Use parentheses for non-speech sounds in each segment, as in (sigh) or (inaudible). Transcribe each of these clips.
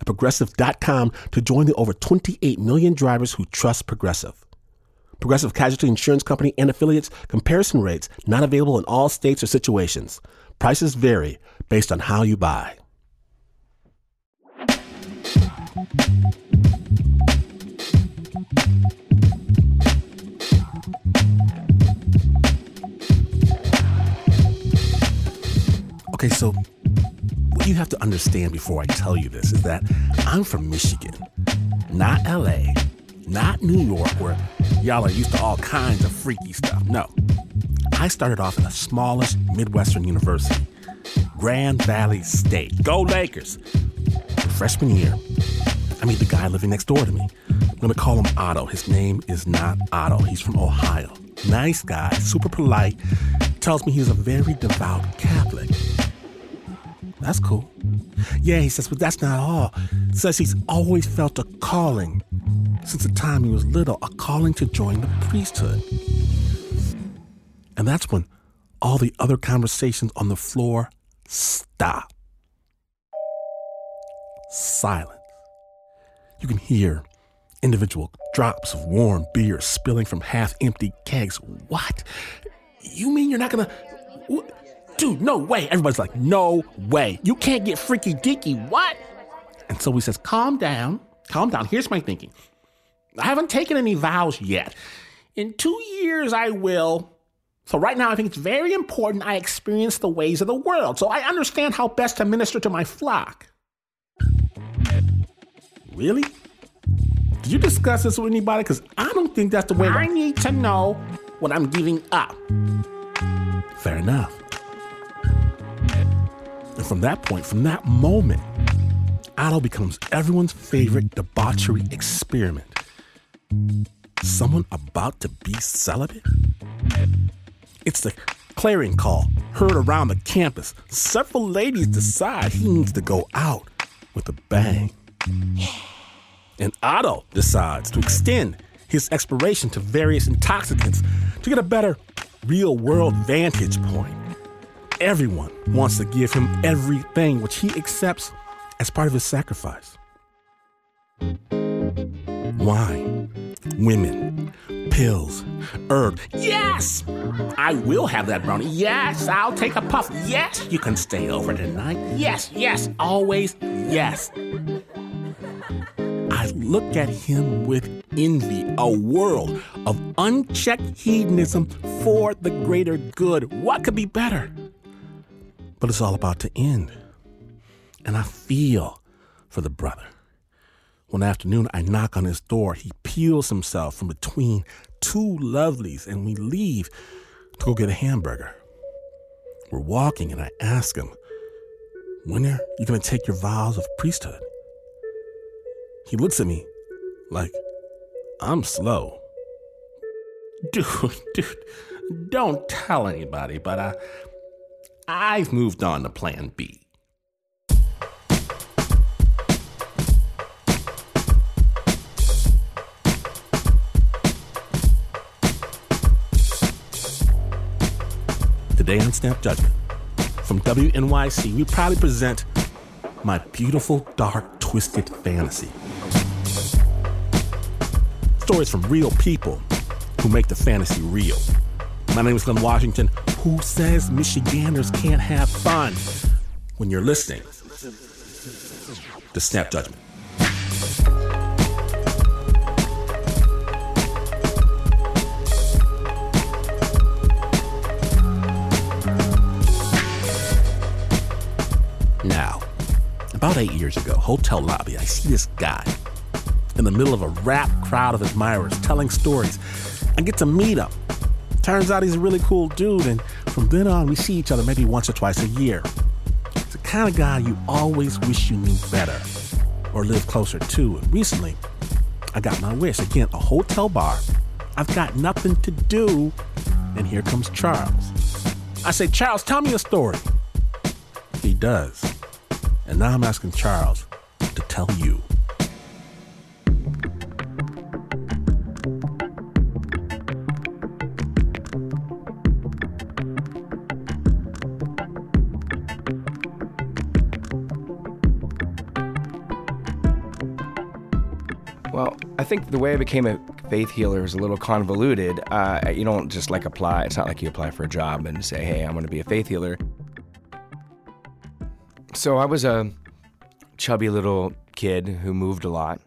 at progressive.com to join the over 28 million drivers who trust Progressive. Progressive Casualty Insurance Company and affiliates comparison rates not available in all states or situations. Prices vary based on how you buy. Okay, so you have to understand before I tell you this is that I'm from Michigan, not LA, not New York, where y'all are used to all kinds of freaky stuff. No. I started off in the smallest Midwestern university, Grand Valley State. Go Lakers! Freshman year, I meet the guy living next door to me. I'm gonna call him Otto. His name is not Otto, he's from Ohio. Nice guy, super polite, tells me he's a very devout Catholic. That's cool. Yeah, he says, but that's not all. Says he's always felt a calling since the time he was little, a calling to join the priesthood. And that's when all the other conversations on the floor stop. Silence. You can hear individual drops of warm beer spilling from half empty kegs. What? You mean you're not gonna. What? Dude, no way. Everybody's like, no way. You can't get freaky deaky. What? And so he says, calm down, calm down. Here's my thinking. I haven't taken any vows yet. In two years, I will. So right now, I think it's very important I experience the ways of the world so I understand how best to minister to my flock. Really? Did you discuss this with anybody? Because I don't think that's the way. I need to know what I'm giving up. Fair enough. And from that point, from that moment, Otto becomes everyone's favorite debauchery experiment. Someone about to be celibate? It's the clarion call heard around the campus. Several ladies decide he needs to go out with a bang. And Otto decides to extend his exploration to various intoxicants to get a better real world vantage point. Everyone wants to give him everything which he accepts as part of his sacrifice. Wine, women, pills, herb. Yes! I will have that brownie. Yes, I'll take a puff. Yes, you can stay over tonight. Yes, yes, always yes. I look at him with envy, a world of unchecked hedonism for the greater good. What could be better? But it's all about to end. And I feel for the brother. One afternoon, I knock on his door. He peels himself from between two lovelies, and we leave to go get a hamburger. We're walking, and I ask him, When are you going to take your vows of priesthood? He looks at me like, I'm slow. (laughs) Dude, dude, don't tell anybody, but I, I've moved on to plan B. Today on Snap Judgment, from WNYC, we proudly present my beautiful, dark, twisted fantasy. Stories from real people who make the fantasy real. My name is Glynn Washington. Who says Michiganders can't have fun? When you're listening to Snap Judgment. Now, about eight years ago, hotel lobby, I see this guy in the middle of a rap crowd of admirers telling stories. I get to meet him. Turns out he's a really cool dude, and from then on, we see each other maybe once or twice a year. It's the kind of guy you always wish you knew better, or lived closer to. And recently, I got my wish. Again, a hotel bar. I've got nothing to do. And here comes Charles. I say, Charles, tell me a story. He does. And now I'm asking Charles to tell you. Think the way I became a faith healer is a little convoluted. Uh, you don't just like apply. It's not like you apply for a job and say, "Hey, I'm going to be a faith healer." So I was a chubby little kid who moved a lot.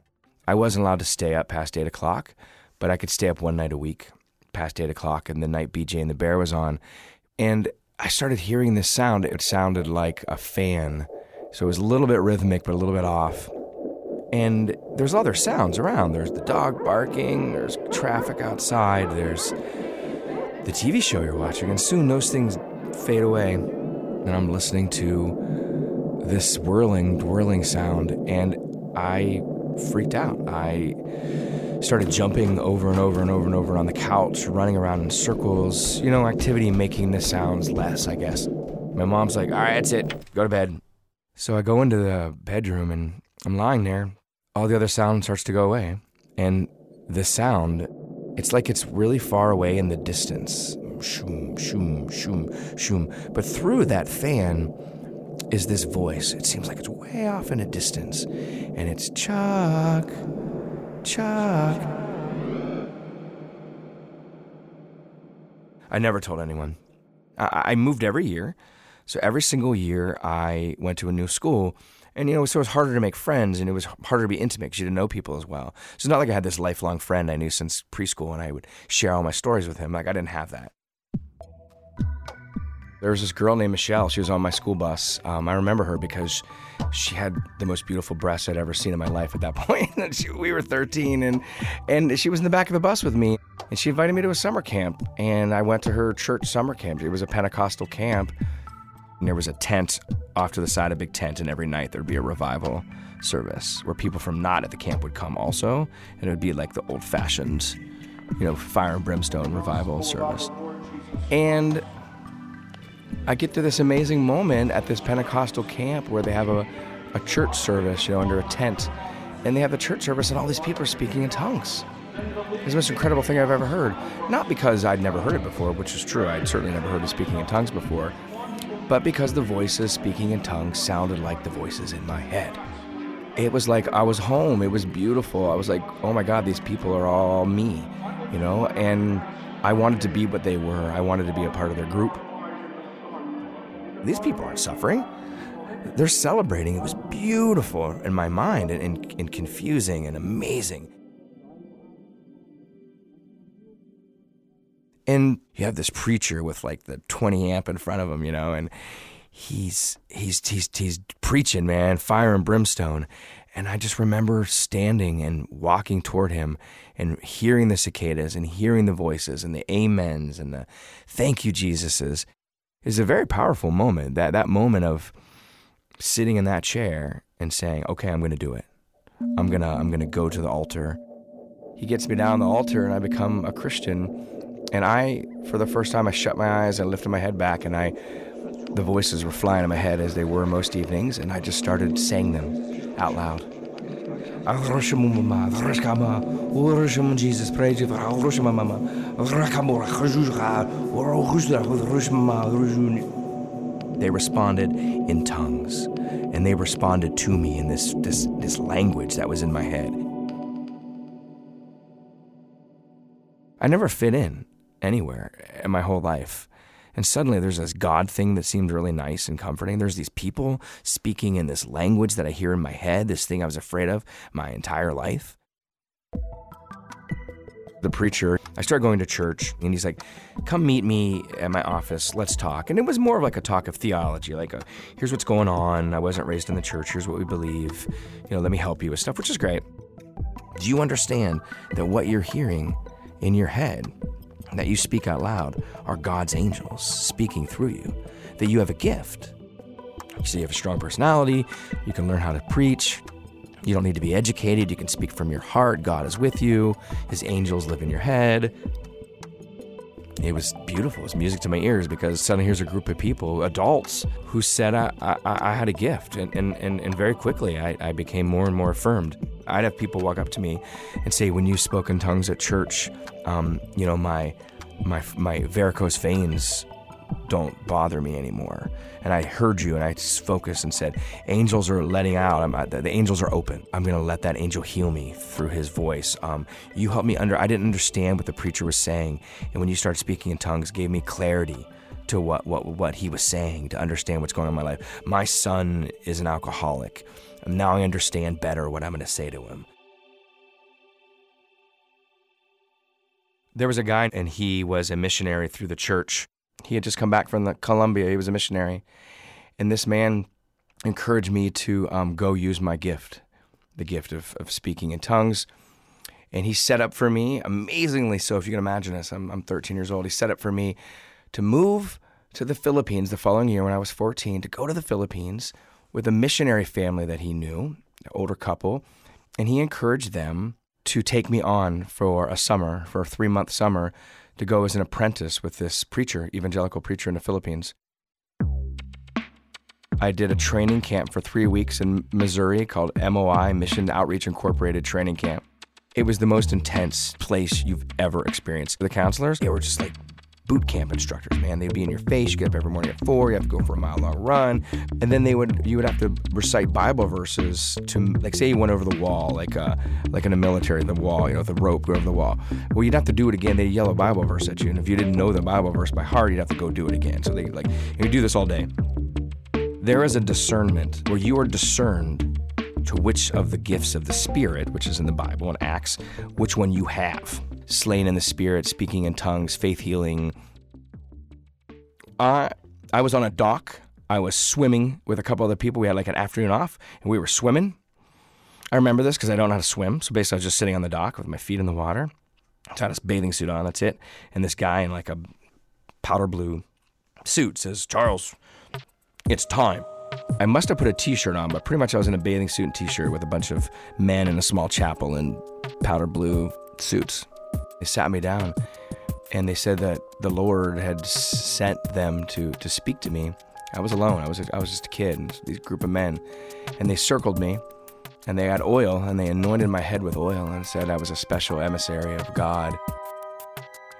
I wasn't allowed to stay up past eight o'clock, but I could stay up one night a week past eight o'clock, and the night BJ and the Bear was on, and I started hearing this sound. It sounded like a fan, so it was a little bit rhythmic, but a little bit off and there's other sounds around. There's the dog barking, there's traffic outside, there's the TV show you're watching, and soon those things fade away. And I'm listening to this whirling, whirling sound, and I freaked out. I started jumping over and over and over and over on the couch, running around in circles, you know, activity making the sounds less, I guess. My mom's like, all right, that's it, go to bed. So I go into the bedroom and I'm lying there, all the other sound starts to go away. And the sound, it's like it's really far away in the distance. Shoom, shoom, shoom, shoom. But through that fan is this voice. It seems like it's way off in a distance. And it's Chuck, Chuck. I never told anyone. I, I moved every year. So every single year I went to a new school and you know, so it was harder to make friends, and it was harder to be intimate because you didn't know people as well. So it's not like I had this lifelong friend I knew since preschool, and I would share all my stories with him. Like I didn't have that. There was this girl named Michelle. She was on my school bus. Um, I remember her because she had the most beautiful breasts I'd ever seen in my life at that (laughs) point. she, we were 13, and and she was in the back of the bus with me, and she invited me to a summer camp, and I went to her church summer camp. It was a Pentecostal camp and there was a tent off to the side, a big tent, and every night there'd be a revival service where people from not at the camp would come also, and it would be like the old fashioned, you know, fire and brimstone revival service. And I get to this amazing moment at this Pentecostal camp where they have a, a church service, you know, under a tent. And they have the church service, and all these people are speaking in tongues. It's the most incredible thing I've ever heard. Not because I'd never heard it before, which is true. I'd certainly never heard of speaking in tongues before but because the voices speaking in tongues sounded like the voices in my head. It was like I was home. It was beautiful. I was like, oh my God, these people are all me, you know? And I wanted to be what they were. I wanted to be a part of their group. These people aren't suffering. They're celebrating. It was beautiful in my mind and, and, and confusing and amazing. And you have this preacher with like the 20 amp in front of him, you know, and he's he's he's he's preaching, man, fire and brimstone. And I just remember standing and walking toward him and hearing the cicadas and hearing the voices and the amens and the thank you Jesuses is a very powerful moment. That that moment of sitting in that chair and saying, "Okay, I'm going to do it. I'm going to I'm going to go to the altar." He gets me down the altar and I become a Christian and I, for the first time, I shut my eyes, I lifted my head back, and I, the voices were flying in my head as they were most evenings, and I just started saying them out loud. They responded in tongues, and they responded to me in this, this, this language that was in my head. I never fit in anywhere in my whole life. And suddenly there's this God thing that seemed really nice and comforting. There's these people speaking in this language that I hear in my head, this thing I was afraid of my entire life. The preacher, I started going to church and he's like, come meet me at my office, let's talk. And it was more of like a talk of theology, like, a, here's what's going on. I wasn't raised in the church, here's what we believe. You know, let me help you with stuff, which is great. Do you understand that what you're hearing in your head that you speak out loud are God's angels speaking through you, that you have a gift. See, you have a strong personality, you can learn how to preach, You don't need to be educated. You can speak from your heart. God is with you. His angels live in your head. It was beautiful. It was music to my ears because suddenly here's a group of people, adults, who said I, I, I had a gift. And, and, and, and very quickly, I, I became more and more affirmed. I'd have people walk up to me and say, When you spoke in tongues at church, um, you know, my, my, my varicose veins don't bother me anymore. And I heard you and I focused and said, Angels are letting out. I'm, the, the angels are open. I'm going to let that angel heal me through his voice. Um, you helped me under, I didn't understand what the preacher was saying. And when you started speaking in tongues, gave me clarity to what, what, what he was saying to understand what's going on in my life. My son is an alcoholic. And now I understand better what I'm going to say to him. There was a guy, and he was a missionary through the church he had just come back from the Colombia. He was a missionary, and this man encouraged me to um, go use my gift, the gift of, of speaking in tongues. And he set up for me, amazingly so, if you can imagine this, I'm, I'm 13 years old. He set up for me to move to the Philippines the following year when I was 14, to go to the Philippines with a missionary family that he knew, an older couple. And he encouraged them to take me on for a summer, for a three month summer, to go as an apprentice with this preacher, evangelical preacher in the Philippines. I did a training camp for three weeks in Missouri called MOI, Mission Outreach Incorporated Training Camp. It was the most intense place you've ever experienced. The counselors, they were just like boot camp instructors, man. They'd be in your face. You get up every morning at four. You have to go for a mile long run, and then they would you would have to recite Bible verses to like say you went over the wall, like uh like in a military, the wall, you know, the rope go over the wall. Well, you'd have to do it again. They'd yell a Bible verse at you, and if you didn't know the Bible verse by heart, you'd have to go do it again. So they like you do this all day. There is a discernment where you are discerned to which of the gifts of the Spirit, which is in the Bible in Acts, which one you have slain in the spirit, speaking in tongues, faith healing. I I was on a dock. I was swimming with a couple other people. We had like an afternoon off, and we were swimming. I remember this because I don't know how to swim. So basically, I was just sitting on the dock with my feet in the water. I had a bathing suit on. That's it. And this guy in like a powder blue suit says, "Charles, it's time." I must have put a T-shirt on, but pretty much I was in a bathing suit and T-shirt with a bunch of men in a small chapel in powder blue suits. They sat me down and they said that the Lord had sent them to, to speak to me. I was alone. I was, I was just a kid, and these group of men. And they circled me and they had oil and they anointed my head with oil and said I was a special emissary of God.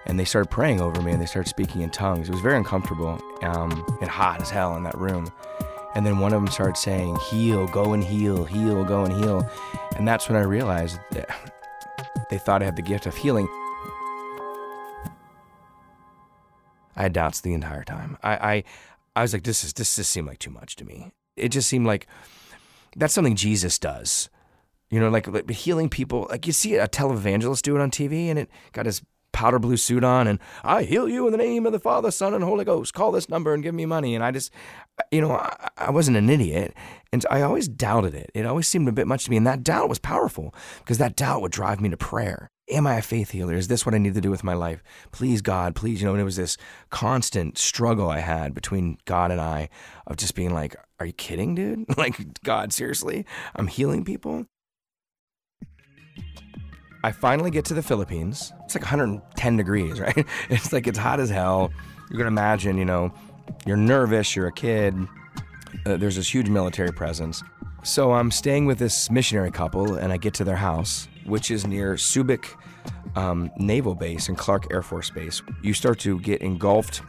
And they started praying over me and they started speaking in tongues. It was very uncomfortable um, and hot as hell in that room. And then one of them started saying, Heal, go and heal, heal, go and heal. And that's when I realized that they thought I had the gift of healing. I had doubts the entire time. I, I, I was like, this is this just seemed like too much to me. It just seemed like that's something Jesus does. You know, like, like healing people. Like you see a televangelist do it on TV, and it got his powder blue suit on, and I heal you in the name of the Father, Son, and Holy Ghost. Call this number and give me money. And I just, you know, I, I wasn't an idiot, and I always doubted it. It always seemed a bit much to me, and that doubt was powerful because that doubt would drive me to prayer am I a faith healer? Is this what I need to do with my life? Please, God, please. You know, and it was this constant struggle I had between God and I of just being like, are you kidding, dude? (laughs) like, God, seriously? I'm healing people? I finally get to the Philippines. It's like 110 degrees, (laughs) right? It's like it's hot as hell. You can imagine, you know, you're nervous, you're a kid. Uh, there's this huge military presence. So I'm staying with this missionary couple, and I get to their house, which is near Subic um, Naval Base and Clark Air Force Base. You start to get engulfed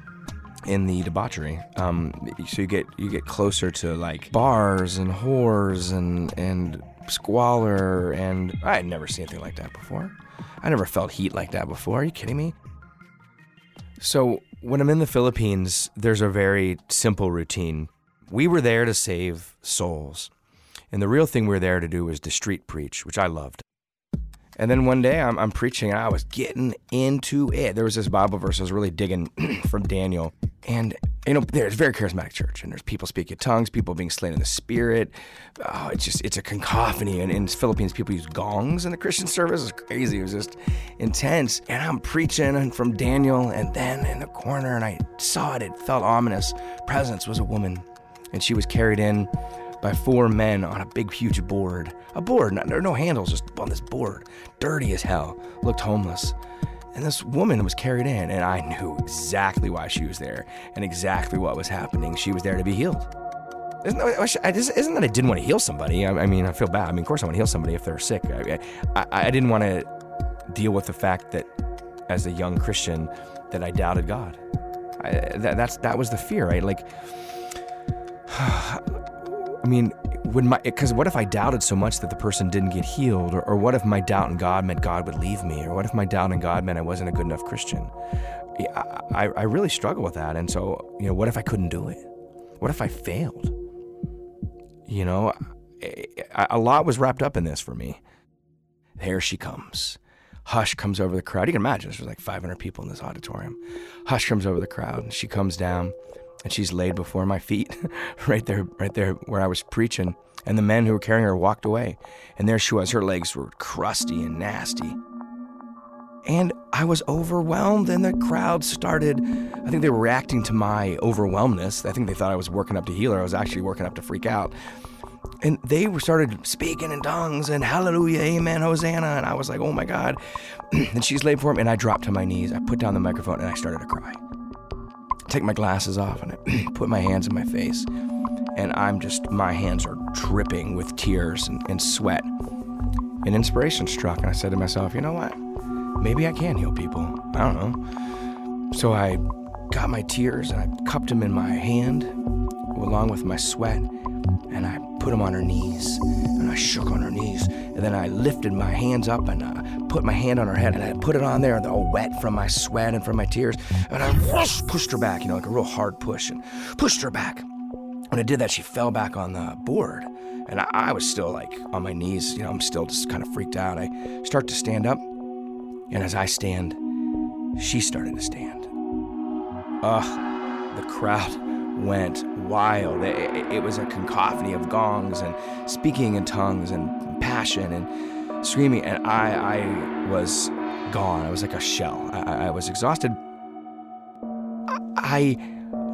in the debauchery. Um, so you get you get closer to like bars and whores and and squalor, and I had never seen anything like that before. I never felt heat like that before. Are you kidding me? So when I'm in the Philippines, there's a very simple routine. We were there to save souls. And the real thing we were there to do was to street preach, which I loved. And then one day I'm, I'm preaching and I was getting into it. There was this Bible verse I was really digging (clears throat) from Daniel. And, you know, there's very charismatic church and there's people speaking tongues, people being slain in the spirit. Oh, it's just, it's a cacophony. And in the Philippines, people use gongs in the Christian service. It's crazy. It was just intense. And I'm preaching from Daniel. And then in the corner, and I saw it, it felt ominous. Presence was a woman. And she was carried in by four men on a big, huge board. A board, there are no handles, just on this board. Dirty as hell, looked homeless. And this woman was carried in, and I knew exactly why she was there and exactly what was happening. She was there to be healed. Isn't that, isn't that I didn't want to heal somebody? I, mean, I feel bad. I mean, of course, I want to heal somebody if they're sick. I, I, I didn't want to deal with the fact that, as a young Christian, that I doubted God. I, that, that's that was the fear, right? Like, (sighs) I mean, would my because what if I doubted so much that the person didn't get healed, or, or what if my doubt in God meant God would leave me, or what if my doubt in God meant I wasn't a good enough Christian? I, I really struggle with that, and so you know, what if I couldn't do it? What if I failed? You know, a lot was wrapped up in this for me. There she comes. Hush comes over the crowd. You can imagine there's like 500 people in this auditorium. Hush comes over the crowd, and she comes down and she's laid before my feet, (laughs) right there, right there where I was preaching. And the men who were carrying her walked away, and there she was. Her legs were crusty and nasty. And I was overwhelmed, and the crowd started. I think they were reacting to my overwhelmness. I think they thought I was working up to heal her. I was actually working up to freak out. And they started speaking in tongues and hallelujah, amen, hosanna. And I was like, oh my God. (clears throat) and she's laid for him, and I dropped to my knees. I put down the microphone and I started to cry take my glasses off and I (clears throat) put my hands in my face. And I'm just, my hands are dripping with tears and, and sweat. And inspiration struck, and I said to myself, you know what? Maybe I can heal people. I don't know. So I got my tears and I cupped them in my hand along with my sweat and I put him on her knees and I shook on her knees and then I lifted my hands up and uh, put my hand on her head and I put it on there, all wet from my sweat and from my tears, and I whoosh, pushed her back, you know, like a real hard push, and pushed her back. When I did that, she fell back on the board, and I, I was still like on my knees, you know, I'm still just kind of freaked out. I start to stand up, and as I stand, she started to stand. Ugh, the crowd went wild. It, it, it was a cacophony of gongs and speaking in tongues and passion and screaming, and I, I was gone. I was like a shell. I, I was exhausted. I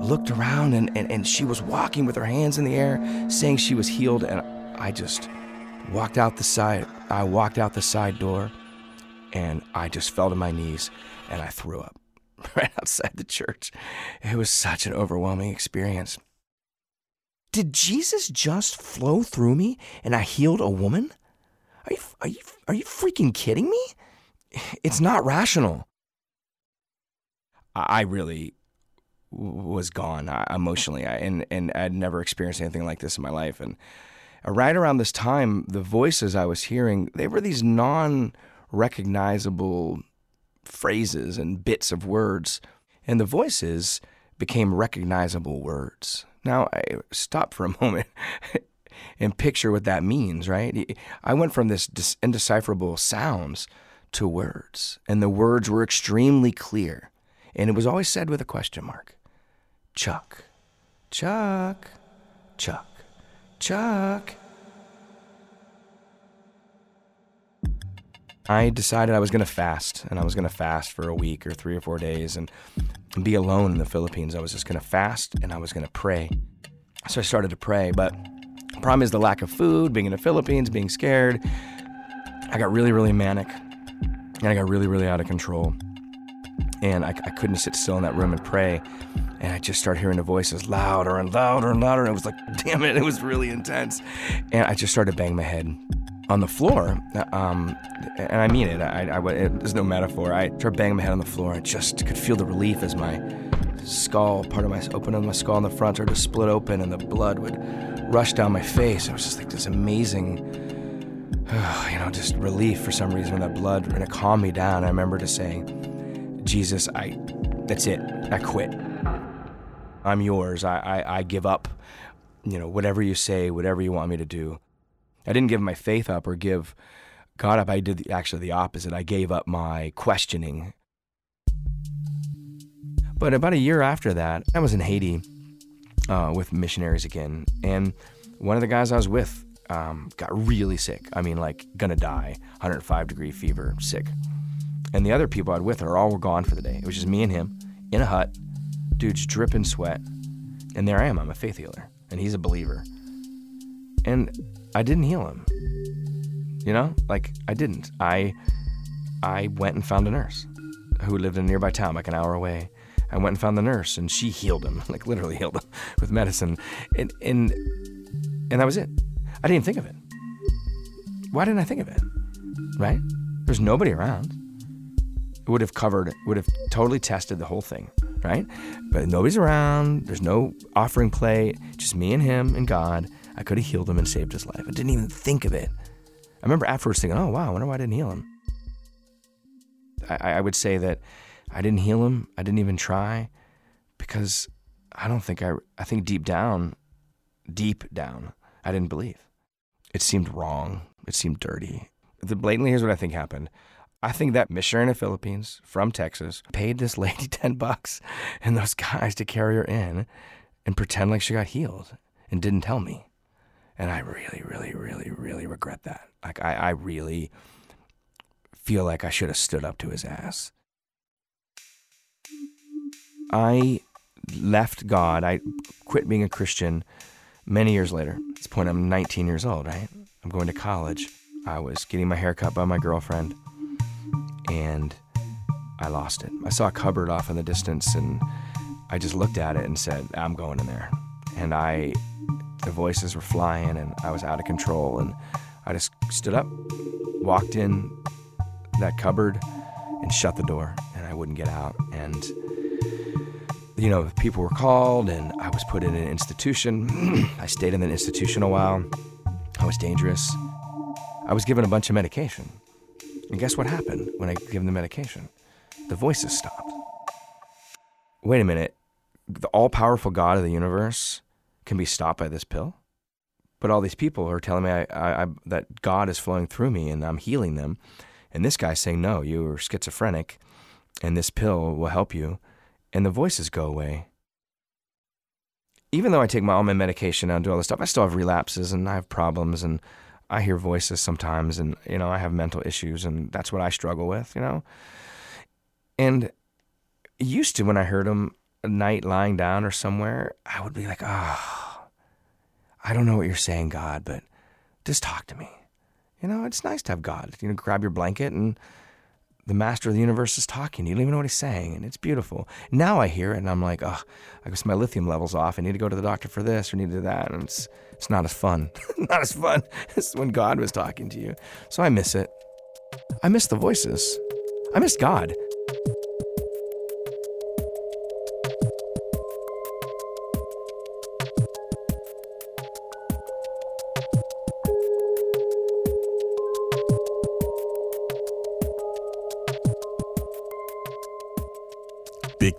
looked around, and, and, and she was walking with her hands in the air, saying she was healed, and I just walked out the side. I walked out the side door, and I just fell to my knees, and I threw up (laughs) right outside the church. It was such an overwhelming experience. Did Jesus just flow through me and I healed a woman? Are you, are you, are you freaking kidding me? It's not rational. I really was gone uh, emotionally, and and I'd never experienced anything like this in my life. And uh, right around this time, the voices I was hearing they were these non-recognizable phrases and bits of words, and the voices became recognizable words. Now, I stop for a (laughs) moment and picture what that means, right? I went from this indecipherable sounds to words, and the words were extremely clear. And it was always said with a question mark Chuck, Chuck, Chuck, Chuck. I decided I was going to fast, and I was going to fast for a week or three or four days and be alone in the Philippines. I was just going to fast and I was going to pray. So I started to pray, but the problem is the lack of food, being in the Philippines, being scared. I got really, really manic and I got really, really out of control. And I, I couldn't sit still in that room and pray. And I just started hearing the voices louder and louder and louder. And it was like, (laughs) damn it, it was really intense. And I just started banging my head on the floor. Um, and I mean it. I, I, there's no metaphor. I started banging my head on the floor. I just could feel the relief as my skull, part of my open of my skull in the front, started to split open, and the blood would rush down my face. It was just like this amazing, (sighs) you know, just relief for some reason. That blood and it calmed me down. I remember just saying, "Jesus, I, that's it. I quit. I'm yours. I, I, I give up. You know, whatever you say, whatever you want me to do." I didn't give my faith up or give God up. I did the, actually the opposite. I gave up my questioning. But about a year after that, I was in Haiti uh, with missionaries again, and one of the guys I was with um, got really sick. I mean, like gonna die, 105 degree fever, sick. And the other people I was with are all were gone for the day. It was just me and him in a hut, dude's dripping sweat. And there I am. I'm a faith healer, and he's a believer. And I didn't heal him. You know, like I didn't. I I went and found a nurse who lived in a nearby town, like an hour away. I went and found the nurse, and she healed him, (laughs) like literally healed him with medicine, and and and that was it. I didn't think of it. Why didn't I think of it? Right? There's nobody around. It would have covered, would have totally tested the whole thing, right? But nobody's around. There's no offering plate. Just me and him and God. I could have healed him and saved his life. I didn't even think of it. I remember afterwards thinking, oh, wow, I wonder why I didn't heal him. I, I would say that I didn't heal him. I didn't even try because I don't think I, I think deep down, deep down, I didn't believe. It seemed wrong. It seemed dirty. The blatantly, here's what I think happened. I think that missionary in the Philippines from Texas paid this lady (laughs) 10 bucks and those guys to carry her in and pretend like she got healed and didn't tell me. And I really, really, really, really regret that. Like, I, I really feel like I should have stood up to his ass. I left God. I quit being a Christian many years later. At this point, I'm 19 years old, right? I'm going to college. I was getting my hair cut by my girlfriend, and I lost it. I saw a cupboard off in the distance, and I just looked at it and said, I'm going in there. And I, the voices were flying, and I was out of control. And I just stood up, walked in that cupboard, and shut the door, and I wouldn't get out. And you know, people were called and I was put in an institution. (clears throat) I stayed in an institution a while. I was dangerous. I was given a bunch of medication. And guess what happened when I gave them the medication? The voices stopped. Wait a minute. The all powerful God of the universe can be stopped by this pill? But all these people are telling me I, I, I, that God is flowing through me and I'm healing them. And this guy's saying, no, you are schizophrenic and this pill will help you and the voices go away. Even though I take my, all my medication and do all this stuff, I still have relapses and I have problems and I hear voices sometimes and, you know, I have mental issues and that's what I struggle with, you know? And used to when I heard them at night lying down or somewhere, I would be like, oh, I don't know what you're saying, God, but just talk to me. You know, it's nice to have God. You know, grab your blanket and the master of the universe is talking. You don't even know what he's saying, and it's beautiful. Now I hear it, and I'm like, oh, I guess my lithium level's off. I need to go to the doctor for this or need to do that, and it's it's not as fun. (laughs) not as fun (laughs) as when God was talking to you. So I miss it. I miss the voices. I miss God.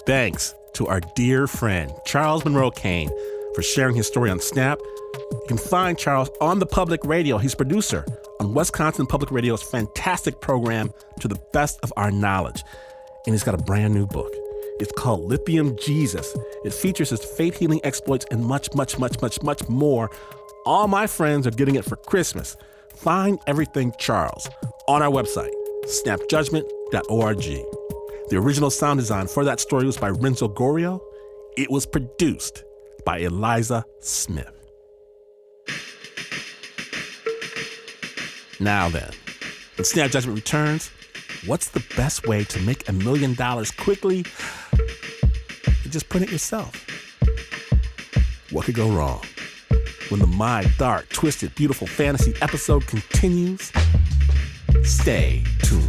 Thanks to our dear friend, Charles Monroe Kane, for sharing his story on Snap. You can find Charles on the public radio. He's producer on Wisconsin Public Radio's fantastic program, To the Best of Our Knowledge. And he's got a brand new book. It's called Lithium Jesus. It features his faith healing exploits and much, much, much, much, much more. All my friends are getting it for Christmas. Find everything Charles on our website, snapjudgment.org. The original sound design for that story was by Renzo Gorrio. It was produced by Eliza Smith. Now then, when Snap Judgment returns, what's the best way to make a million dollars quickly? You just print it yourself. What could go wrong? When the My dark, twisted, beautiful fantasy episode continues, stay tuned.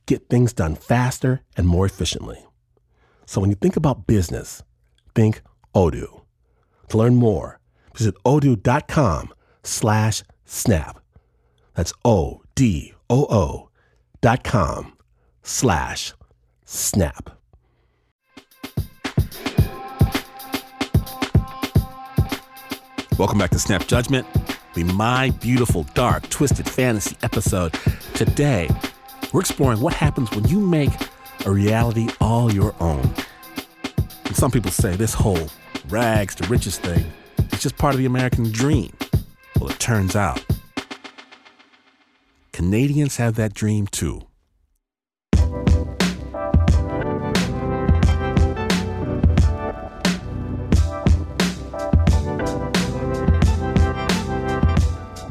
get things done faster and more efficiently. So when you think about business, think Odoo. To learn more, visit odoo.com slash snap. That's O D O O dot com slash snap. Welcome back to Snap Judgment, the My Beautiful Dark Twisted Fantasy episode. Today, we're exploring what happens when you make a reality all your own. And some people say this whole rags to riches thing is just part of the American dream. Well, it turns out Canadians have that dream too.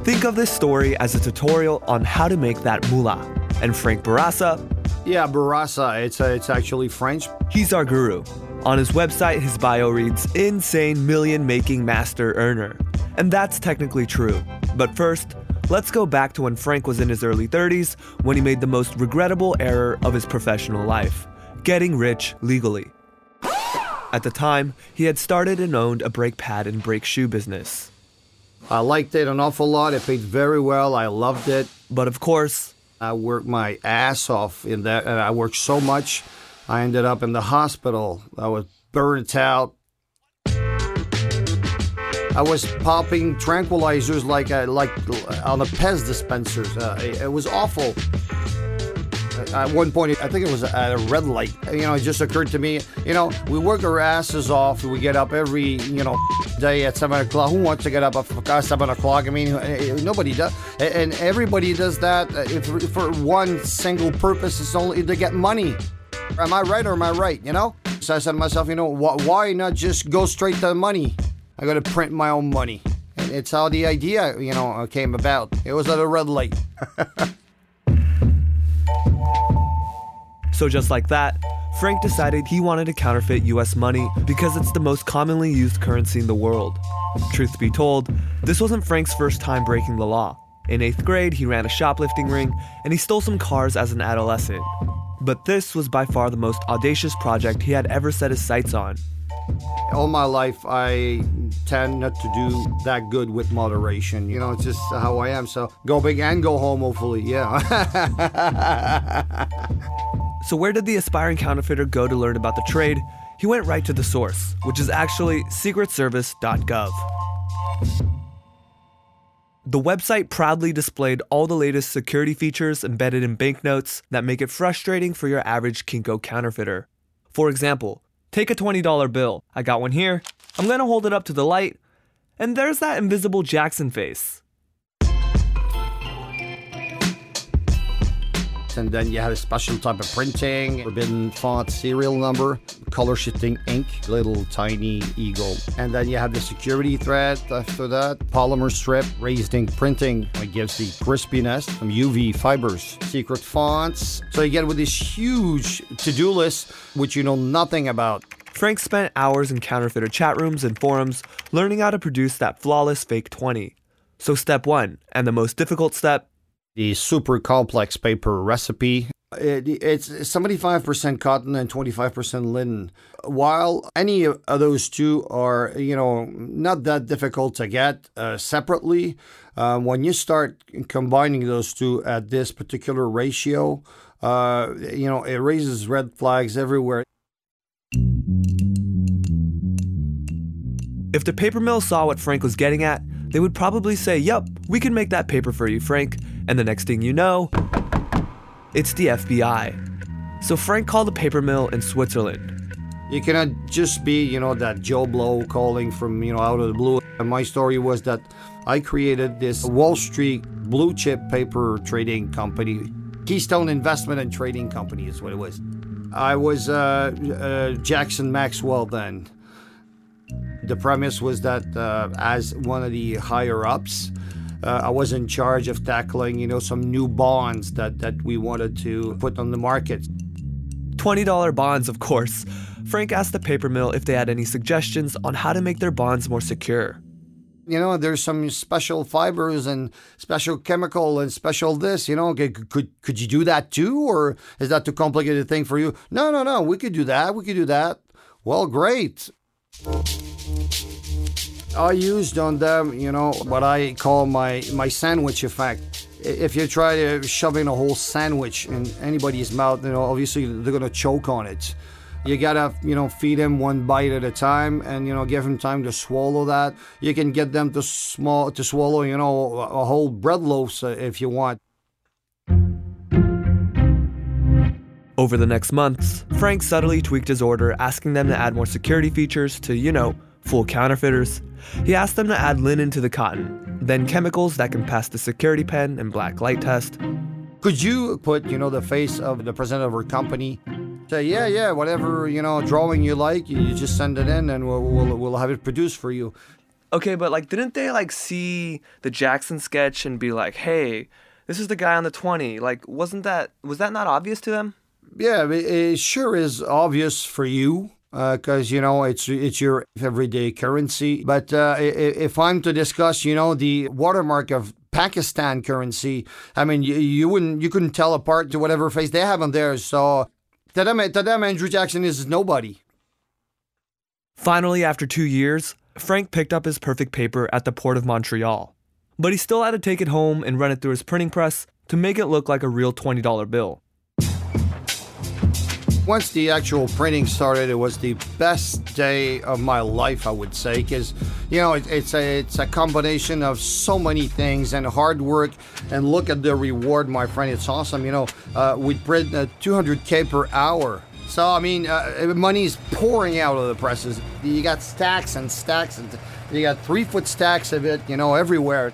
Think of this story as a tutorial on how to make that moolah. And Frank Bourassa, Yeah, Barassa. It's uh, it's actually French. he's our guru. On his website, his bio reads Insane Million Making Master Earner. And that's technically true. But first, let's go back to when Frank was in his early 30s when he made the most regrettable error of his professional life getting rich legally. At the time, he had started and owned a brake pad and brake shoe business. I liked it an awful lot. It paid very well. I loved it. But of course, I worked my ass off in that, and I worked so much. I ended up in the hospital. I was burnt out. I was popping tranquilizers like a, like on the Pez dispensers. Uh, it, it was awful. At one point, I think it was at a red light. You know, it just occurred to me. You know, we work our asses off. We get up every you know day at seven o'clock. Who wants to get up at seven o'clock? I mean, eh, nobody does, and everybody does that uh, for one single purpose. It's only to get money. Am I right or am I right? You know. So I said to myself, you know, wh- why not just go straight to the money? I got to print my own money. And it's how the idea, you know, came about. It was at a red light. (laughs) So, just like that, Frank decided he wanted to counterfeit US money because it's the most commonly used currency in the world. Truth be told, this wasn't Frank's first time breaking the law. In eighth grade, he ran a shoplifting ring and he stole some cars as an adolescent. But this was by far the most audacious project he had ever set his sights on. All my life, I tend not to do that good with moderation. You know, it's just how I am. So go big and go home, hopefully. Yeah. (laughs) So, where did the aspiring counterfeiter go to learn about the trade? He went right to the source, which is actually secretservice.gov. The website proudly displayed all the latest security features embedded in banknotes that make it frustrating for your average Kinko counterfeiter. For example, take a $20 bill. I got one here. I'm gonna hold it up to the light, and there's that invisible Jackson face. And then you had a special type of printing, forbidden font serial number, color shifting ink, little tiny eagle. And then you have the security thread after that, polymer strip, raised ink printing. It gives the crispiness, some UV fibers, secret fonts. So you get with this huge to-do list, which you know nothing about. Frank spent hours in counterfeiter chat rooms and forums learning how to produce that flawless fake 20. So, step one, and the most difficult step, the super complex paper recipe. It, it's 75% cotton and 25% linen. While any of those two are, you know, not that difficult to get uh, separately, uh, when you start combining those two at this particular ratio, uh, you know, it raises red flags everywhere. If the paper mill saw what Frank was getting at, they would probably say, Yep, we can make that paper for you, Frank. And the next thing you know, it's the FBI. So Frank called a paper mill in Switzerland. You cannot just be, you know, that Joe Blow calling from, you know, out of the blue. And my story was that I created this Wall Street blue chip paper trading company. Keystone Investment and Trading Company is what it was. I was uh, uh, Jackson Maxwell then. The premise was that uh, as one of the higher ups, uh, I was in charge of tackling, you know, some new bonds that, that we wanted to put on the market. $20 bonds, of course. Frank asked the paper mill if they had any suggestions on how to make their bonds more secure. You know, there's some special fibers and special chemical and special this. You know, could could, could you do that too, or is that too complicated a thing for you? No, no, no. We could do that. We could do that. Well, great. I used on them, you know, what I call my my sandwich effect. if you try to shove in a whole sandwich in anybody's mouth, you know, obviously they're gonna choke on it. You gotta, you know, feed them one bite at a time, and you know, give them time to swallow that. You can get them to small to swallow, you know, a whole bread loaf uh, if you want. Over the next months, Frank subtly tweaked his order, asking them to add more security features to, you know, fool counterfeiters. He asked them to add linen to the cotton, then chemicals that can pass the security pen and black light test. Could you put, you know, the face of the president of our company? Say, yeah, yeah, whatever, you know, drawing you like, you just send it in and we'll, we'll, we'll have it produced for you. Okay, but like, didn't they like see the Jackson sketch and be like, hey, this is the guy on the 20? Like, wasn't that, was that not obvious to them? Yeah, it, it sure is obvious for you because uh, you know it's it's your everyday currency. But uh, if I'm to discuss, you know, the watermark of Pakistan currency, I mean, you, you wouldn't you couldn't tell apart to whatever face they have on there. So to them, to them, Andrew Jackson is nobody. Finally, after two years, Frank picked up his perfect paper at the port of Montreal. But he still had to take it home and run it through his printing press to make it look like a real $20 bill once the actual printing started, it was the best day of my life, I would say, because you know it, it's a it's a combination of so many things and hard work. And look at the reward, my friend. It's awesome. You know, uh, we print uh, 200k per hour. So I mean, uh, money is pouring out of the presses. You got stacks and stacks, and you got three foot stacks of it. You know, everywhere.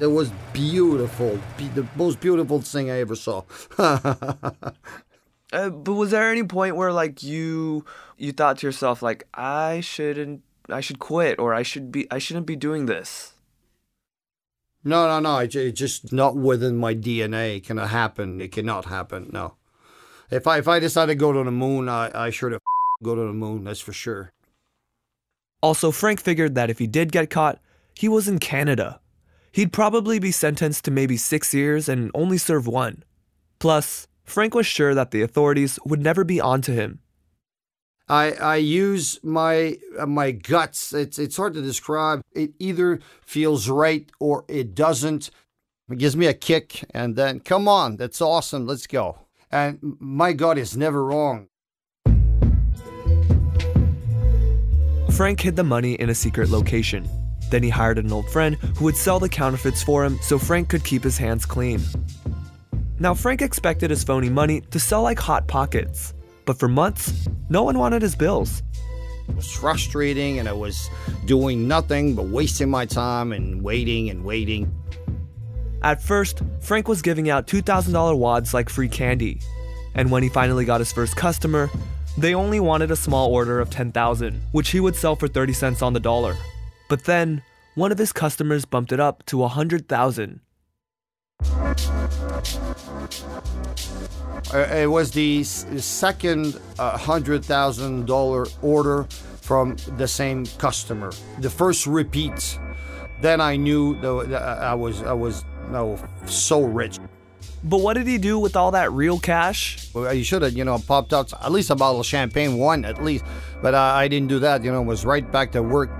It was beautiful, Be- the most beautiful thing I ever saw. (laughs) Uh, but was there any point where like you you thought to yourself like I shouldn't I should quit or I should be I shouldn't be doing this? No, no, no. It's just not within my DNA. It cannot happen. It cannot happen. No. If I if I decide to go to the moon, I I sure to (laughs) go to the moon. That's for sure. Also, Frank figured that if he did get caught, he was in Canada. He'd probably be sentenced to maybe six years and only serve one. Plus, Frank was sure that the authorities would never be onto him. I, I use my uh, my guts. It's it's hard to describe. It either feels right or it doesn't. It gives me a kick, and then come on, that's awesome. Let's go. And my gut is never wrong. Frank hid the money in a secret location. Then he hired an old friend who would sell the counterfeits for him so Frank could keep his hands clean. Now, Frank expected his phony money to sell like hot pockets, but for months, no one wanted his bills. It was frustrating, and I was doing nothing but wasting my time and waiting and waiting. At first, Frank was giving out $2,000 wads like free candy. And when he finally got his first customer, they only wanted a small order of 10,000, which he would sell for 30 cents on the dollar. But then, one of his customers bumped it up to 100,000 uh, it was the second uh, $100,000 order from the same customer. The first repeat. Then I knew that I was I was no so rich. But what did he do with all that real cash? Well, you should have, you know, popped out at least a bottle of champagne, one at least. But uh, I didn't do that. You know, was right back to work.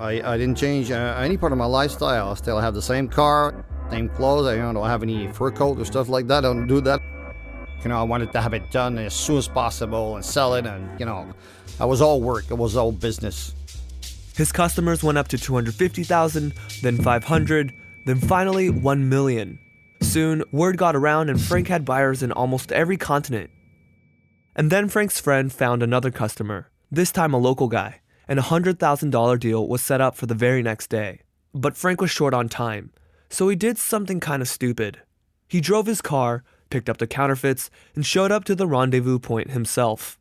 I, I didn't change uh, any part of my lifestyle. I still have the same car, same clothes. I don't have any fur coat or stuff like that. I don't do that. You know, I wanted to have it done as soon as possible and sell it. And, you know, I was all work, it was all business. His customers went up to 250,000, then 500, then finally 1 million. Soon, word got around and Frank had buyers in almost every continent. And then Frank's friend found another customer, this time a local guy, and a $100,000 deal was set up for the very next day. But Frank was short on time, so he did something kind of stupid. He drove his car, picked up the counterfeits, and showed up to the rendezvous point himself.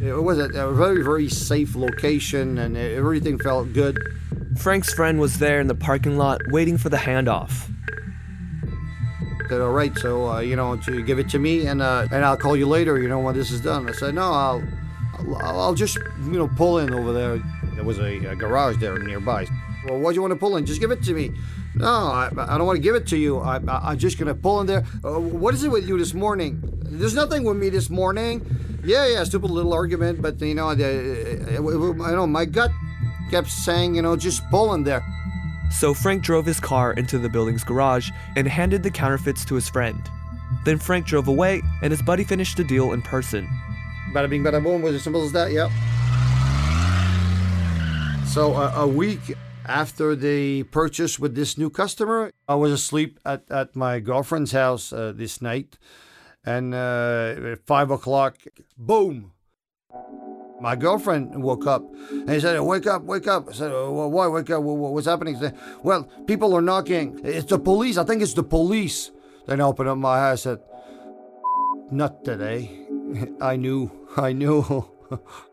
It was a, a very, very safe location and everything felt good. Frank's friend was there in the parking lot waiting for the handoff. Said, all right, so uh, you know, to give it to me, and uh, and I'll call you later. You know, when this is done. I said, no, I'll, I'll, I'll just you know pull in over there. There was a, a garage there nearby. Well, what do you want to pull in? Just give it to me. No, I, I don't want to give it to you. I, I, am just going to pull in there. Uh, what is it with you this morning? There's nothing with me this morning. Yeah, yeah, stupid little argument, but you know, the, uh, I know my gut kept saying, you know, just pull in there. So Frank drove his car into the building's garage and handed the counterfeits to his friend. Then Frank drove away and his buddy finished the deal in person. Bada bing, bada boom, was as simple as that, yep. So uh, a week after the purchase with this new customer, I was asleep at, at my girlfriend's house uh, this night. And uh, at five o'clock, boom, my girlfriend woke up and he said, Wake up, wake up. I said, well, Why wake up? What's happening? Said, Well, people are knocking. It's the police. I think it's the police. Then I opened up my eyes and said, Not today. (laughs) I knew. I knew. (laughs)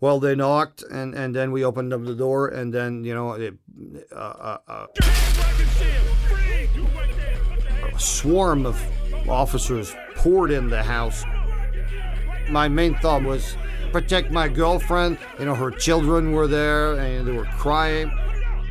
well, they knocked and, and then we opened up the door and then, you know, it, uh, uh, uh, a swarm of officers poured in the house my main thought was protect my girlfriend. You know, her children were there and they were crying.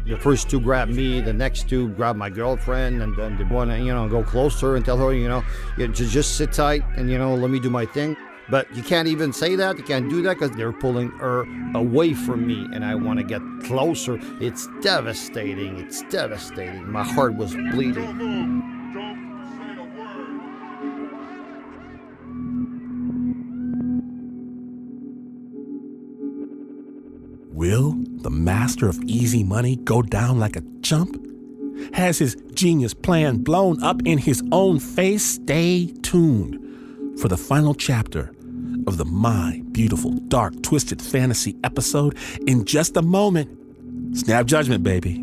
The first two grabbed me, the next two grabbed my girlfriend, and then they want to, you know, go closer and tell her, you know, just sit tight and, you know, let me do my thing. But you can't even say that. You can't do that because they're pulling her away from me and I want to get closer. It's devastating. It's devastating. My heart was bleeding. Will the master of easy money go down like a chump? Has his genius plan blown up in his own face? Stay tuned for the final chapter of the My Beautiful Dark Twisted Fantasy episode in just a moment. Snap judgment, baby.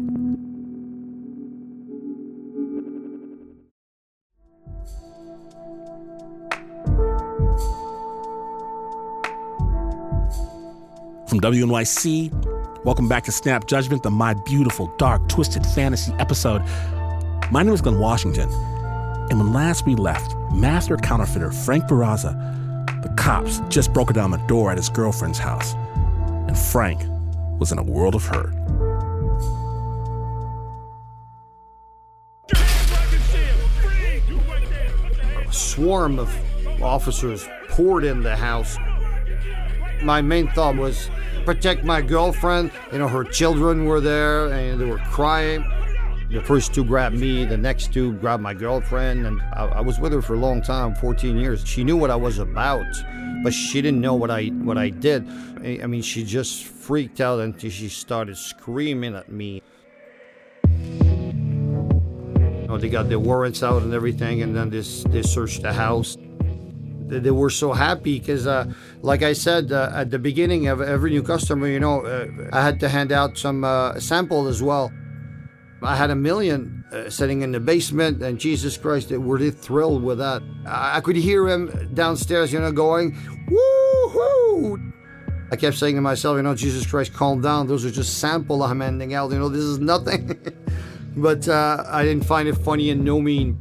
From WNYC, welcome back to Snap Judgment, the My Beautiful Dark Twisted Fantasy episode. My name is Glynn Washington, and when last we left, master counterfeiter Frank Bourassa, the cops just broke down the door at his girlfriend's house, and Frank was in a world of hurt. A swarm of officers poured in the house my main thought was protect my girlfriend. You know, her children were there and they were crying. The first two grabbed me, the next two grabbed my girlfriend, and I, I, was with her for a long time, 14 years. She knew what I was about, but she didn't know what I what I did. I mean, she just freaked out and she started screaming at me. You know, they got their warrants out and everything, and then this they searched the house they were so happy because, uh, like I said uh, at the beginning of every new customer, you know, uh, I had to hand out some uh, sample as well. I had a million uh, sitting in the basement, and Jesus Christ, were they thrilled with that. I, I could hear him downstairs, you know, going, woohoo! I kept saying to myself, you know, Jesus Christ, calm down. Those are just sample I'm handing out. You know, this is nothing. (laughs) but uh, I didn't find it funny and no mean.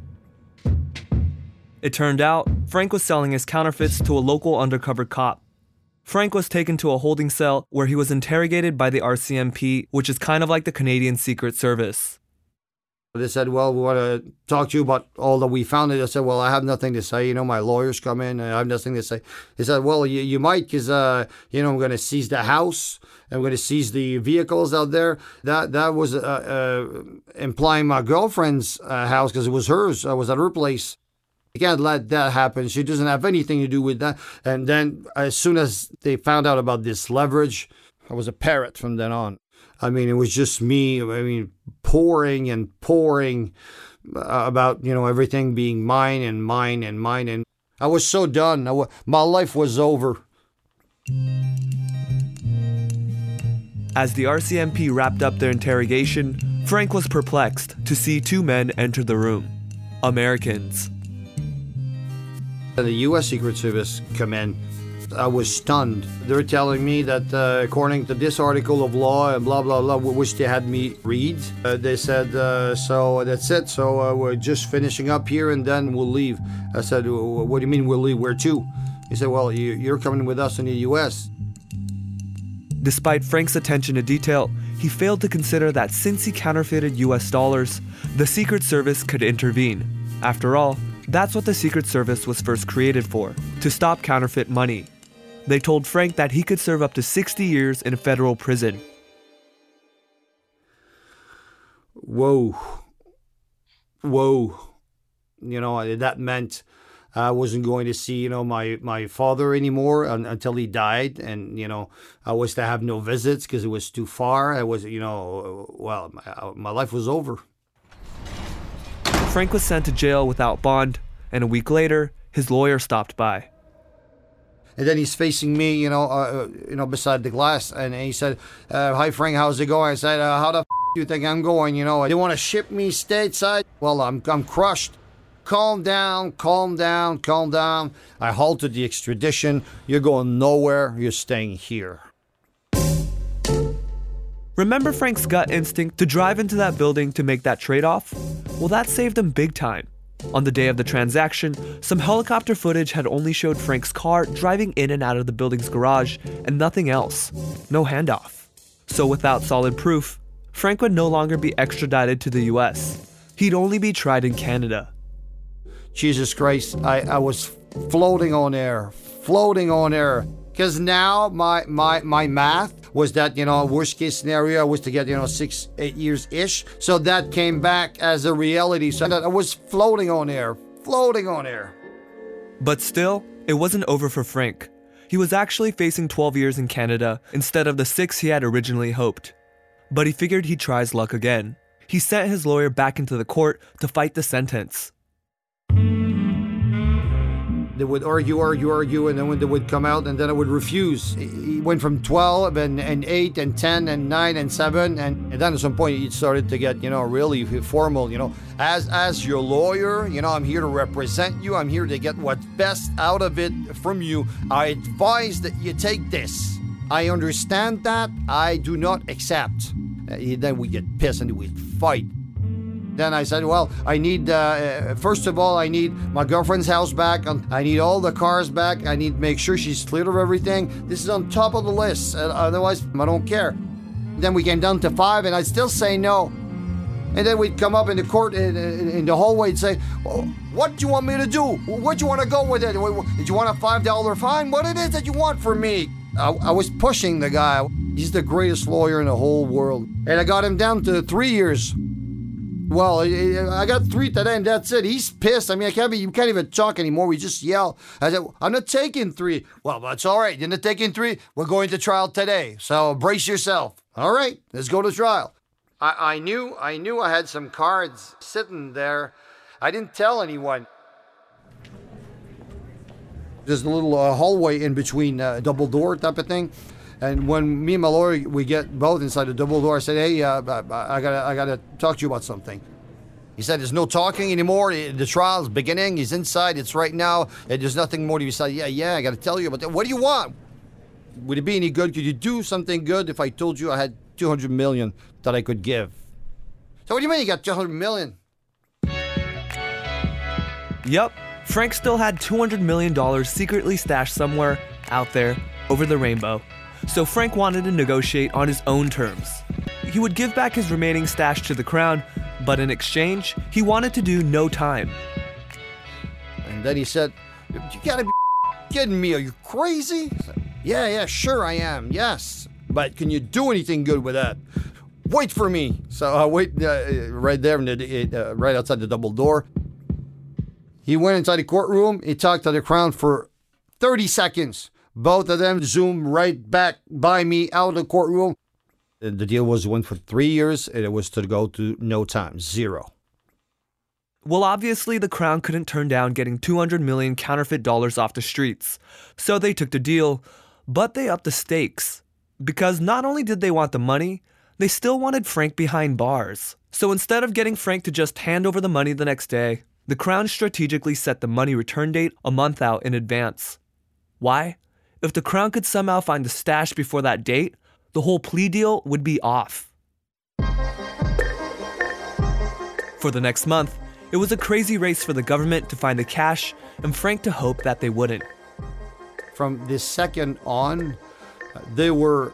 It turned out Frank was selling his counterfeits to a local undercover cop. Frank was taken to a holding cell where he was interrogated by the RCMP, which is kind of like the Canadian Secret Service. They said, Well, we want to talk to you about all that we found. It. I said, Well, I have nothing to say. You know, my lawyers come in and I have nothing to say. He said, Well, you, you might because, uh, you know, I'm going to seize the house. I'm going to seize the vehicles out there. That that was uh, uh, implying my girlfriend's uh, house because it was hers. I was at her place. You can't let that happen. She doesn't have anything to do with that. And then, as soon as they found out about this leverage, I was a parrot from then on. I mean, it was just me. I mean, pouring and pouring uh, about you know everything being mine and mine and mine, and I was so done. my life was over. As the RCMP wrapped up their interrogation, Frank was perplexed to see two men enter the room. Americans. And the U.S. Secret Service come in. I was stunned. They're telling me that uh, according to this article of law and blah blah blah, which they had me read, uh, they said, uh, "So that's it. So uh, we're just finishing up here, and then we'll leave." I said, "What do you mean we'll leave? Where to?" He said, "Well, you're coming with us in the U.S." Despite Frank's attention to detail, he failed to consider that since he counterfeited US dollars, the Secret Service could intervene. After all, that's what the Secret Service was first created for to stop counterfeit money. They told Frank that he could serve up to 60 years in a federal prison. Whoa. Whoa. You know, that meant I wasn't going to see, you know, my, my father anymore un- until he died. And, you know, I was to have no visits because it was too far. I was, you know, well, my, uh, my life was over. Frank was sent to jail without bond, and a week later, his lawyer stopped by. And then he's facing me, you know, uh, you know, beside the glass, and he said, uh, "Hi, Frank, how's it going?" I said, uh, "How the f- do you think I'm going? You know, they want to ship me stateside. Well, I'm I'm crushed. Calm down, calm down, calm down. I halted the extradition. You're going nowhere. You're staying here." Remember Frank's gut instinct to drive into that building to make that trade off? Well, that saved him big time. On the day of the transaction, some helicopter footage had only showed Frank's car driving in and out of the building's garage and nothing else. No handoff. So, without solid proof, Frank would no longer be extradited to the US. He'd only be tried in Canada. Jesus Christ, I, I was floating on air, floating on air. Because now my, my, my math was that, you know, worst case scenario was to get, you know, six, eight years ish. So that came back as a reality. So that I was floating on air, floating on air. But still, it wasn't over for Frank. He was actually facing 12 years in Canada instead of the six he had originally hoped. But he figured he'd try his luck again. He sent his lawyer back into the court to fight the sentence. They would argue, argue, argue, and then when they would come out, and then I would refuse. He went from 12 and, and 8 and 10 and 9 and 7, and, and then at some point it started to get, you know, really formal, you know. As, as your lawyer, you know, I'm here to represent you. I'm here to get what's best out of it from you. I advise that you take this. I understand that. I do not accept. Uh, then we get pissed and we fight. Then I said, well, I need, uh, uh, first of all, I need my girlfriend's house back. I need all the cars back. I need to make sure she's cleared of everything. This is on top of the list. Otherwise, I don't care. Then we came down to five, and I'd still say no. And then we'd come up in the court, in, in, in the hallway, and say, well, what do you want me to do? Where do you want to go with it? Did you want a $5 fine? What it is that you want from me? I, I was pushing the guy. He's the greatest lawyer in the whole world. And I got him down to three years. Well, I got three today, and that's it. He's pissed. I mean, I can't be. You can't even talk anymore. We just yell. I said, "I'm not taking three. Well, that's all right. You're not taking three. We're going to trial today. So brace yourself. All right, let's go to trial. I, I knew. I knew I had some cards sitting there. I didn't tell anyone. There's a little uh, hallway in between, uh, double door type of thing. And when me and my lawyer we get both inside the double door, I said, "Hey, uh, I gotta, I gotta talk to you about something." He said, "There's no talking anymore. The trial's beginning. He's inside. It's right now. And there's nothing more to be said." Yeah, yeah. I gotta tell you about that. What do you want? Would it be any good? Could you do something good if I told you I had 200 million that I could give? So what do you mean you got 200 million? Yup, Frank still had $200 million secretly stashed somewhere out there over the rainbow so Frank wanted to negotiate on his own terms. He would give back his remaining stash to the crown, but in exchange, he wanted to do no time. And then he said, You gotta be kidding me. Are you crazy? Said, yeah, yeah, sure I am. Yes. But can you do anything good with that? Wait for me. So I uh, wait uh, right there, the, uh, right outside the double door. He went inside the courtroom. He talked to the crown for 30 seconds. Both of them zoomed right back by me out of the courtroom. The deal was one for three years, and it was to go to no time, zero. Well, obviously, the Crown couldn't turn down getting 200 million counterfeit dollars off the streets, so they took the deal, but they upped the stakes. Because not only did they want the money, they still wanted Frank behind bars. So instead of getting Frank to just hand over the money the next day, the Crown strategically set the money return date a month out in advance. Why? If the Crown could somehow find the stash before that date, the whole plea deal would be off. For the next month, it was a crazy race for the government to find the cash and Frank to hope that they wouldn't. From this second on, they were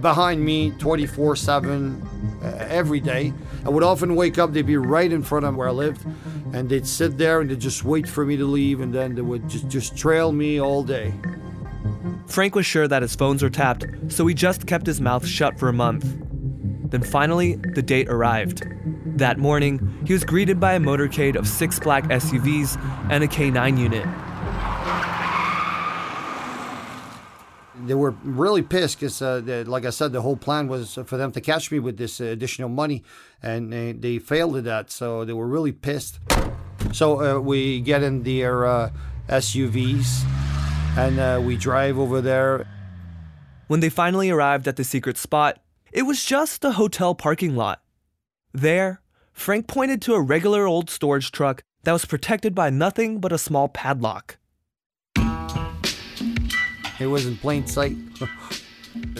behind me 24 7 uh, every day. I would often wake up, they'd be right in front of where I lived, and they'd sit there and they'd just wait for me to leave, and then they would just, just trail me all day. Frank was sure that his phones were tapped, so he just kept his mouth shut for a month. Then finally, the date arrived. That morning, he was greeted by a motorcade of six black SUVs and a K9 unit. They were really pissed because, uh, like I said, the whole plan was for them to catch me with this uh, additional money, and they, they failed at that. So they were really pissed. So uh, we get in their uh, SUVs and uh, we drive over there. When they finally arrived at the secret spot, it was just a hotel parking lot. There, Frank pointed to a regular old storage truck that was protected by nothing but a small padlock. It was in plain sight. (laughs)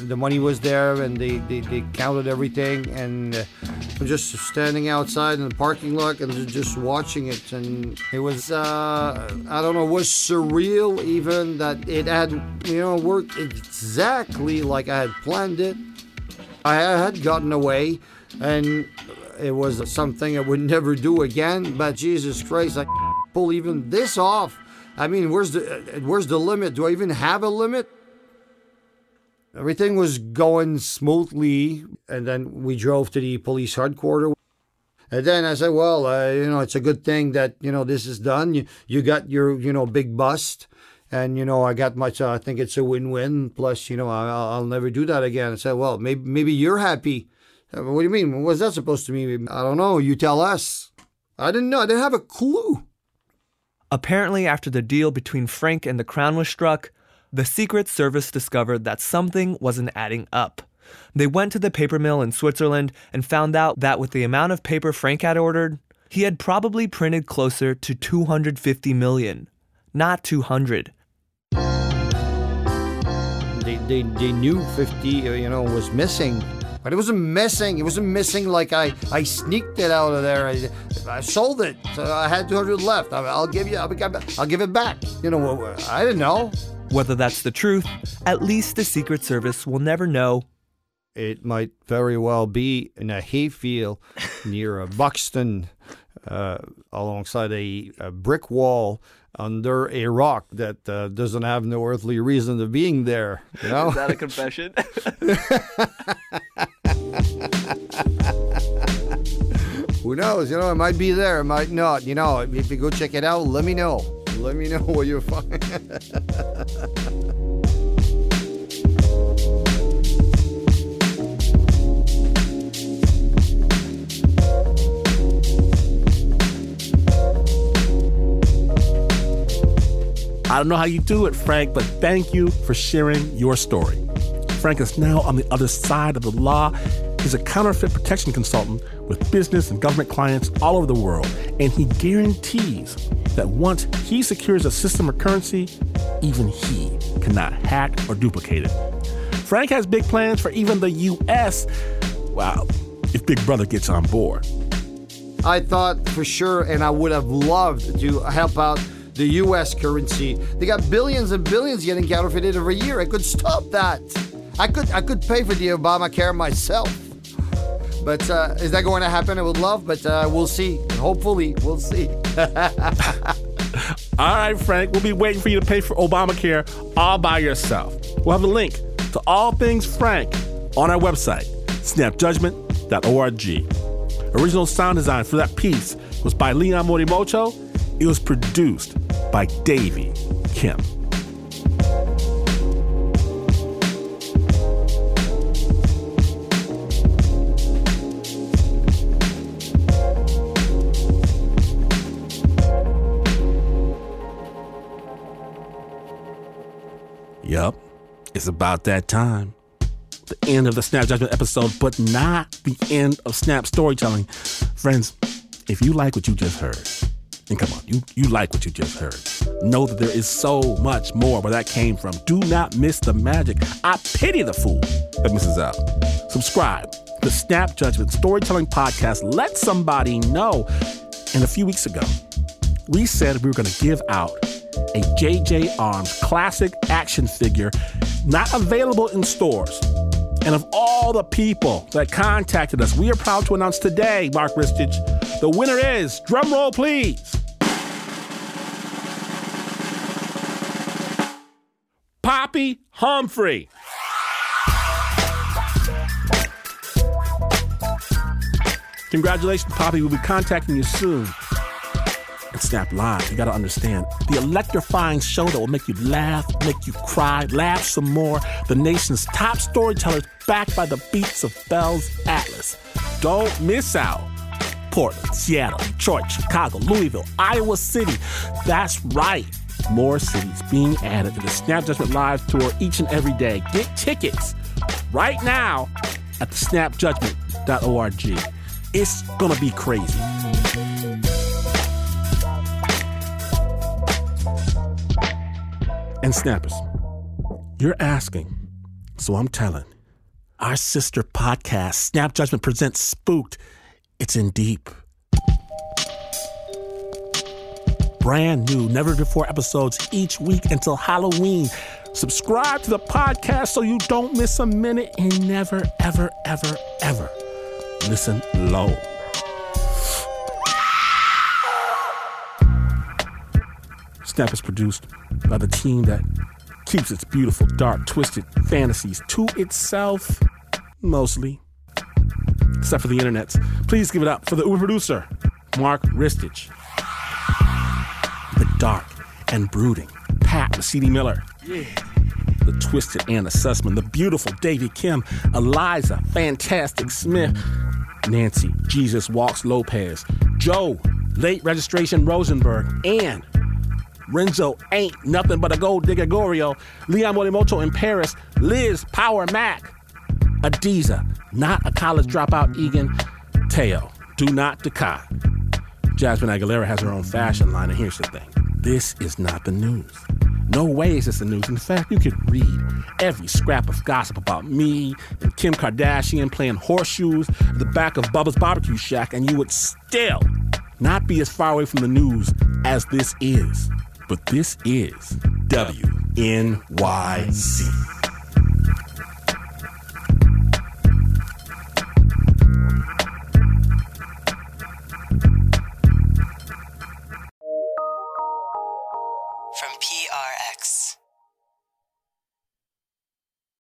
the money was there and they, they, they counted everything. And uh, I'm just standing outside in the parking lot and just watching it. And it was uh, I don't know was surreal even that it had you know worked exactly like I had planned it. I had gotten away and it was something I would never do again. But Jesus Christ I pull even this off. I mean where's the where's the limit? Do I even have a limit Everything was going smoothly, and then we drove to the police headquarters. And then I said, "Well, uh, you know, it's a good thing that you know this is done. You you got your you know big bust, and you know I got my. Uh, I think it's a win-win. Plus, you know, I, I'll never do that again." I said, "Well, maybe maybe you're happy. Uh, what do you mean? What's that supposed to mean? I don't know. You tell us. I didn't know. I didn't have a clue." Apparently, after the deal between Frank and the Crown was struck, the Secret Service discovered that something wasn't adding up. They went to the paper mill in Switzerland and found out that with the amount of paper Frank had ordered, he had probably printed closer to 250 million, not 200. They, they, they knew 50, uh, you know, was missing. But it wasn't missing. It wasn't missing like I, I sneaked it out of there. I, I sold it. So I had 200 left. I'll give you, I'll, I'll give it back. You know, I didn't know. Whether that's the truth, at least the Secret Service will never know. It might very well be in a hayfield (laughs) near a Buxton, uh, alongside a, a, brick wall under a rock that uh, doesn't have no earthly reason of being there. You know? (laughs) Is that a confession? (laughs) Who knows? You know, it might be there, it might not. You know, if you go check it out, let me know. Let me know what you find. I don't know how you do it, Frank, but thank you for sharing your story. Frank is now on the other side of the law. He's a counterfeit protection consultant with business and government clients all over the world, and he guarantees that once he secures a system or currency, even he cannot hack or duplicate it. Frank has big plans for even the US. Wow, if Big Brother gets on board. I thought for sure, and I would have loved to help out the US currency. They got billions and billions getting counterfeited every year. I could stop that. I could I could pay for the Obamacare myself. But uh, is that going to happen? I would love, but uh, we'll see. Hopefully, we'll see. (laughs) all right, Frank, we'll be waiting for you to pay for Obamacare all by yourself. We'll have a link to all things Frank on our website, snapjudgment.org. Original sound design for that piece was by Leon Morimoto. It was produced by Davey Kim. Yep, it's about that time. The end of the Snap Judgment episode, but not the end of Snap storytelling. Friends, if you like what you just heard, and come on, you, you like what you just heard, know that there is so much more where that came from. Do not miss the magic. I pity the fool that misses out. Subscribe to the Snap Judgment Storytelling Podcast. Let somebody know. And a few weeks ago, we said we were going to give out a JJ Arms classic action figure not available in stores. And of all the people that contacted us, we are proud to announce today, Mark Ristich, the winner is, drum roll please, Poppy Humphrey. Congratulations, Poppy. We'll be contacting you soon. And Snap Live, you gotta understand the electrifying show that will make you laugh, make you cry, laugh some more. The nation's top storytellers backed by the beats of Bell's Atlas. Don't miss out. Portland, Seattle, Detroit, Chicago, Louisville, Iowa City. That's right. More cities being added to the Snap Judgment Live tour each and every day. Get tickets right now at thesnapjudgment.org. It's gonna be crazy. And snappers, you're asking, so I'm telling. Our sister podcast, Snap Judgment presents Spooked. It's in deep. Brand new, never before episodes each week until Halloween. Subscribe to the podcast so you don't miss a minute and never, ever, ever, ever listen alone. Snap is produced by the team that keeps its beautiful, dark, twisted fantasies to itself, mostly. Except for the internets. Please give it up for the Uber producer, Mark Ristich. The dark and brooding, Pat Mesiti Miller. The twisted Anna Sussman, the beautiful Davey Kim, Eliza, Fantastic Smith, Nancy, Jesus Walks Lopez, Joe, late registration Rosenberg, and Renzo ain't nothing but a gold digger Gorrio, Leon Morimoto in Paris, Liz Power Mac, Adizah, not a college dropout Eghan, Teo, do not decay. Jasmine Aguilera has her own fashion line, and here's the thing this is not the news. No way is this the news. In fact, you could read every scrap of gossip about me and Kim Kardashian playing horseshoes at the back of Bubba's Barbecue Shack, and you would still not be as far away from the news as this is. But this is WNYC.